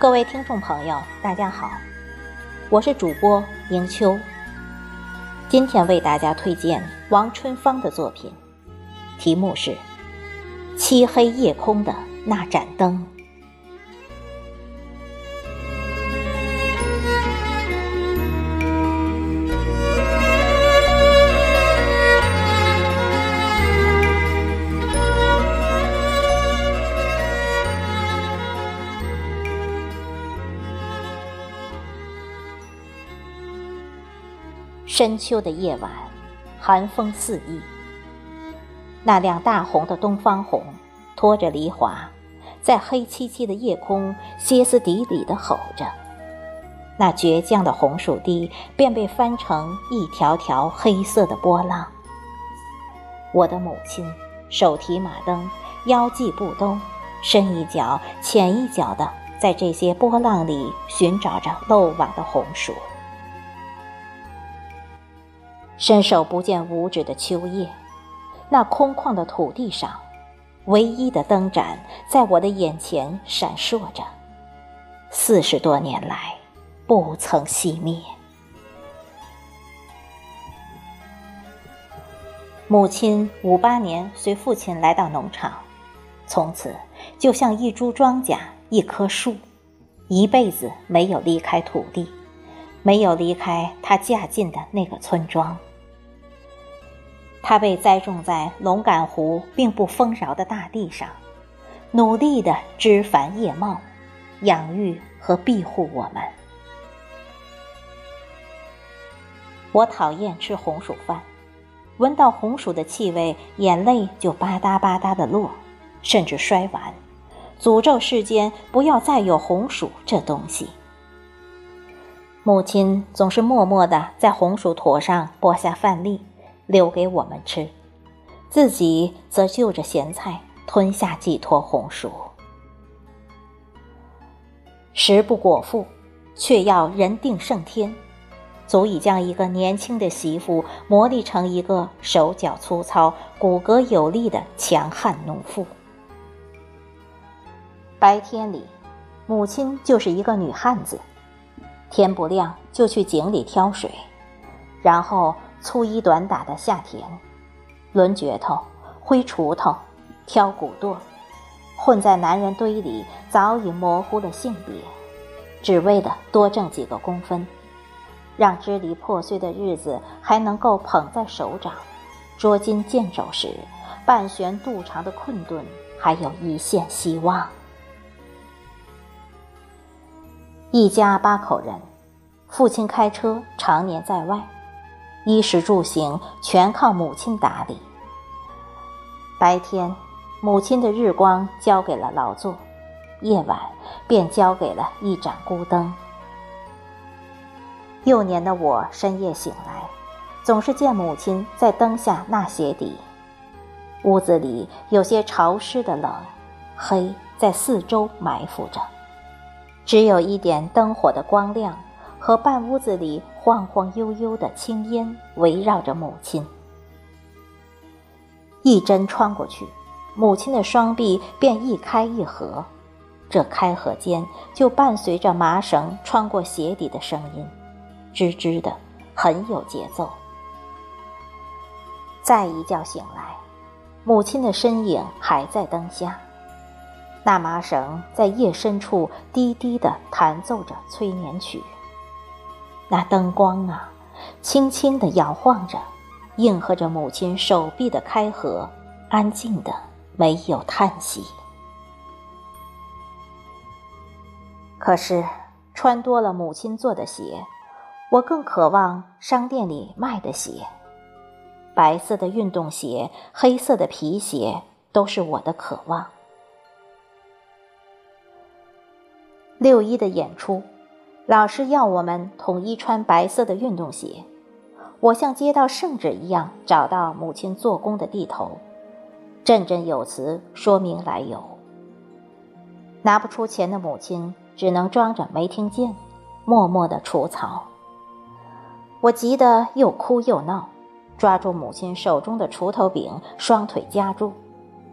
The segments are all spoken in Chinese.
各位听众朋友，大家好，我是主播迎秋。今天为大家推荐王春芳的作品，题目是《漆黑夜空的那盏灯》。深秋的夜晚，寒风肆意。那辆大红的东方红，拖着梨花，在黑漆漆的夜空歇斯底里地吼着。那倔强的红薯堤便被翻成一条条黑色的波浪。我的母亲手提马灯，腰系布兜，深一脚浅一脚地在这些波浪里寻找着漏网的红薯。伸手不见五指的秋夜，那空旷的土地上，唯一的灯盏在我的眼前闪烁着，四十多年来不曾熄灭。母亲五八年随父亲来到农场，从此就像一株庄稼、一棵树，一辈子没有离开土地，没有离开她嫁进的那个村庄。它被栽种在龙感湖并不丰饶的大地上，努力的枝繁叶茂，养育和庇护我们。我讨厌吃红薯饭，闻到红薯的气味，眼泪就吧嗒吧嗒的落，甚至摔碗，诅咒世间不要再有红薯这东西。母亲总是默默的在红薯坨上剥下饭粒。留给我们吃，自己则就着咸菜吞下几坨红薯。食不果腹，却要人定胜天，足以将一个年轻的媳妇磨砺成一个手脚粗糙、骨骼有力的强悍农妇。白天里，母亲就是一个女汉子，天不亮就去井里挑水，然后。粗衣短打的下田，抡镢头、挥锄头、挑谷垛，混在男人堆里，早已模糊了性别，只为了多挣几个工分，让支离破碎的日子还能够捧在手掌，捉襟见肘时，半悬肚肠的困顿还有一线希望。一家八口人，父亲开车，常年在外。衣食住行全靠母亲打理。白天，母亲的日光交给了劳作；夜晚，便交给了一盏孤灯。幼年的我深夜醒来，总是见母亲在灯下纳鞋底。屋子里有些潮湿的冷，黑在四周埋伏着，只有一点灯火的光亮。和半屋子里晃晃悠悠的青烟围绕着母亲，一针穿过去，母亲的双臂便一开一合，这开合间就伴随着麻绳穿过鞋底的声音，吱吱的，很有节奏。再一觉醒来，母亲的身影还在灯下，那麻绳在夜深处低低的弹奏着催眠曲。那灯光啊，轻轻地摇晃着，应和着母亲手臂的开合，安静的没有叹息。可是穿多了母亲做的鞋，我更渴望商店里卖的鞋。白色的运动鞋，黑色的皮鞋，都是我的渴望。六一的演出。老师要我们统一穿白色的运动鞋。我像接到圣旨一样，找到母亲做工的地头，振振有词说明来由。拿不出钱的母亲只能装着没听见，默默地除草。我急得又哭又闹，抓住母亲手中的锄头柄，双腿夹住，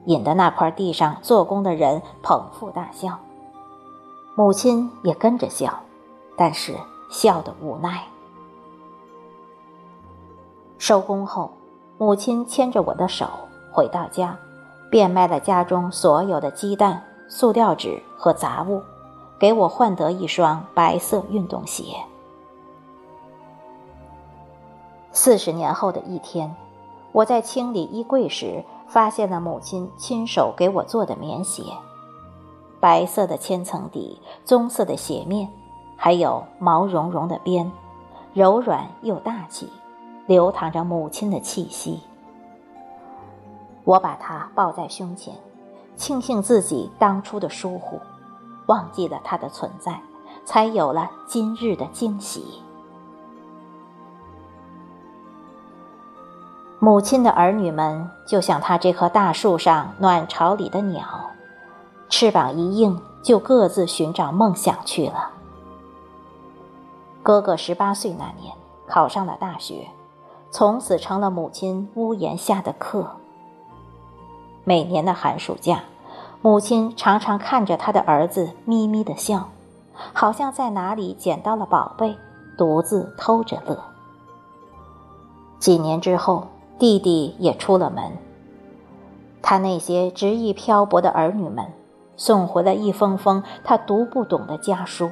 引得那块地上做工的人捧腹大笑。母亲也跟着笑，但是笑得无奈。收工后，母亲牵着我的手回到家，变卖了家中所有的鸡蛋、塑料纸和杂物，给我换得一双白色运动鞋。四十年后的一天，我在清理衣柜时，发现了母亲亲手给我做的棉鞋，白色的千层底，棕色的鞋面，还有毛茸茸的边，柔软又大气。流淌着母亲的气息，我把它抱在胸前，庆幸自己当初的疏忽，忘记了它的存在，才有了今日的惊喜。母亲的儿女们就像她这棵大树上暖巢里的鸟，翅膀一硬就各自寻找梦想去了。哥哥十八岁那年考上了大学。从此成了母亲屋檐下的客。每年的寒暑假，母亲常常看着他的儿子咪咪的笑，好像在哪里捡到了宝贝，独自偷着乐。几年之后，弟弟也出了门，他那些执意漂泊的儿女们送回了一封封他读不懂的家书。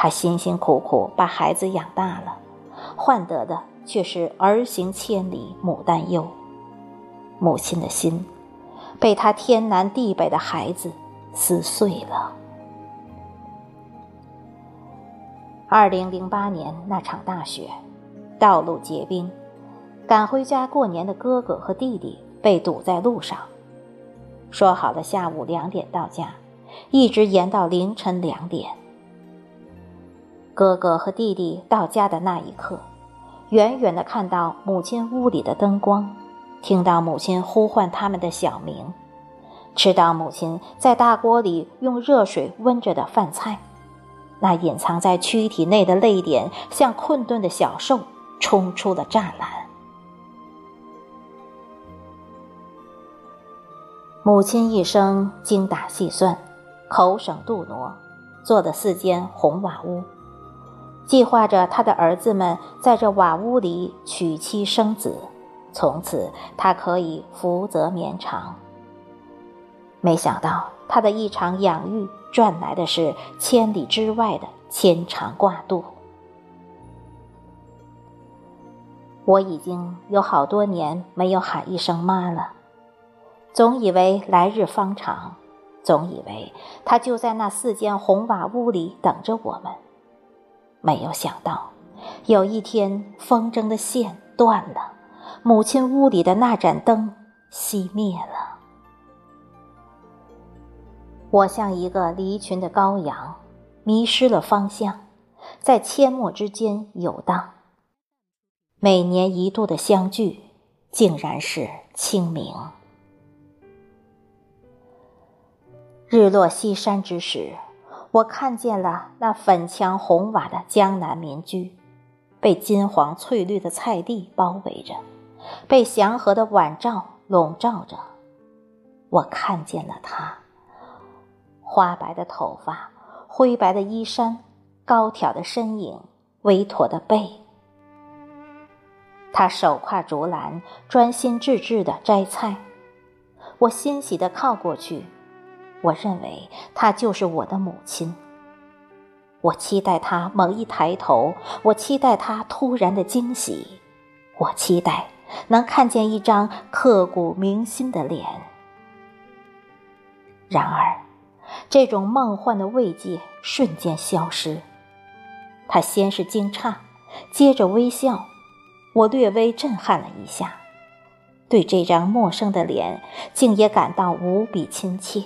他辛辛苦苦把孩子养大了，换得的。却是儿行千里母担忧，母亲的心被他天南地北的孩子撕碎了。二零零八年那场大雪，道路结冰，赶回家过年的哥哥和弟弟被堵在路上，说好的下午两点到家，一直延到凌晨两点。哥哥和弟弟到家的那一刻。远远的看到母亲屋里的灯光，听到母亲呼唤他们的小名，吃到母亲在大锅里用热水温着的饭菜，那隐藏在躯体内的泪点像困顿的小兽冲出了栅栏。母亲一生精打细算，口省肚挪，做的四间红瓦屋。计划着他的儿子们在这瓦屋里娶妻生子，从此他可以福泽绵长。没想到他的一场养育赚来的是千里之外的牵肠挂肚。我已经有好多年没有喊一声妈了，总以为来日方长，总以为他就在那四间红瓦屋里等着我们。没有想到，有一天风筝的线断了，母亲屋里的那盏灯熄灭了。我像一个离群的羔羊，迷失了方向，在阡陌之间游荡。每年一度的相聚，竟然是清明。日落西山之时。我看见了那粉墙红瓦的江南民居，被金黄翠绿的菜地包围着，被祥和的晚照笼罩着。我看见了他，花白的头发，灰白的衣衫，高挑的身影，微驼的背。他手挎竹篮，专心致志地摘菜。我欣喜地靠过去。我认为她就是我的母亲。我期待她猛一抬头，我期待她突然的惊喜，我期待能看见一张刻骨铭心的脸。然而，这种梦幻的慰藉瞬间消失。她先是惊诧，接着微笑，我略微震撼了一下，对这张陌生的脸，竟也感到无比亲切。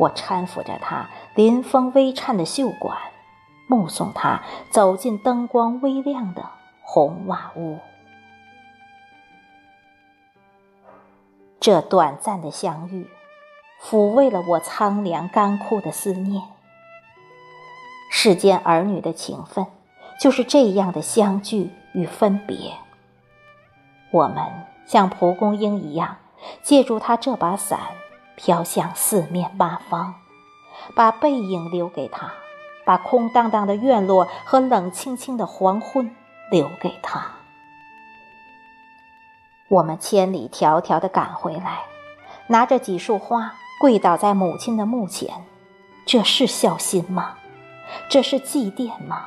我搀扶着他，临风微颤的袖管，目送他走进灯光微亮的红瓦屋。这短暂的相遇，抚慰了我苍凉干枯的思念。世间儿女的情分，就是这样的相聚与分别。我们像蒲公英一样，借助他这把伞。飘向四面八方，把背影留给他，把空荡荡的院落和冷清清的黄昏留给他。我们千里迢迢的赶回来，拿着几束花跪倒在母亲的墓前，这是孝心吗？这是祭奠吗？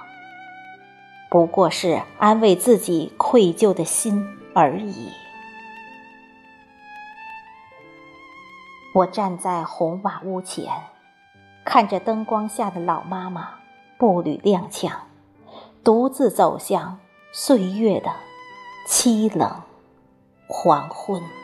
不过是安慰自己愧疚的心而已。我站在红瓦屋前，看着灯光下的老妈妈步履踉跄，独自走向岁月的凄冷黄昏。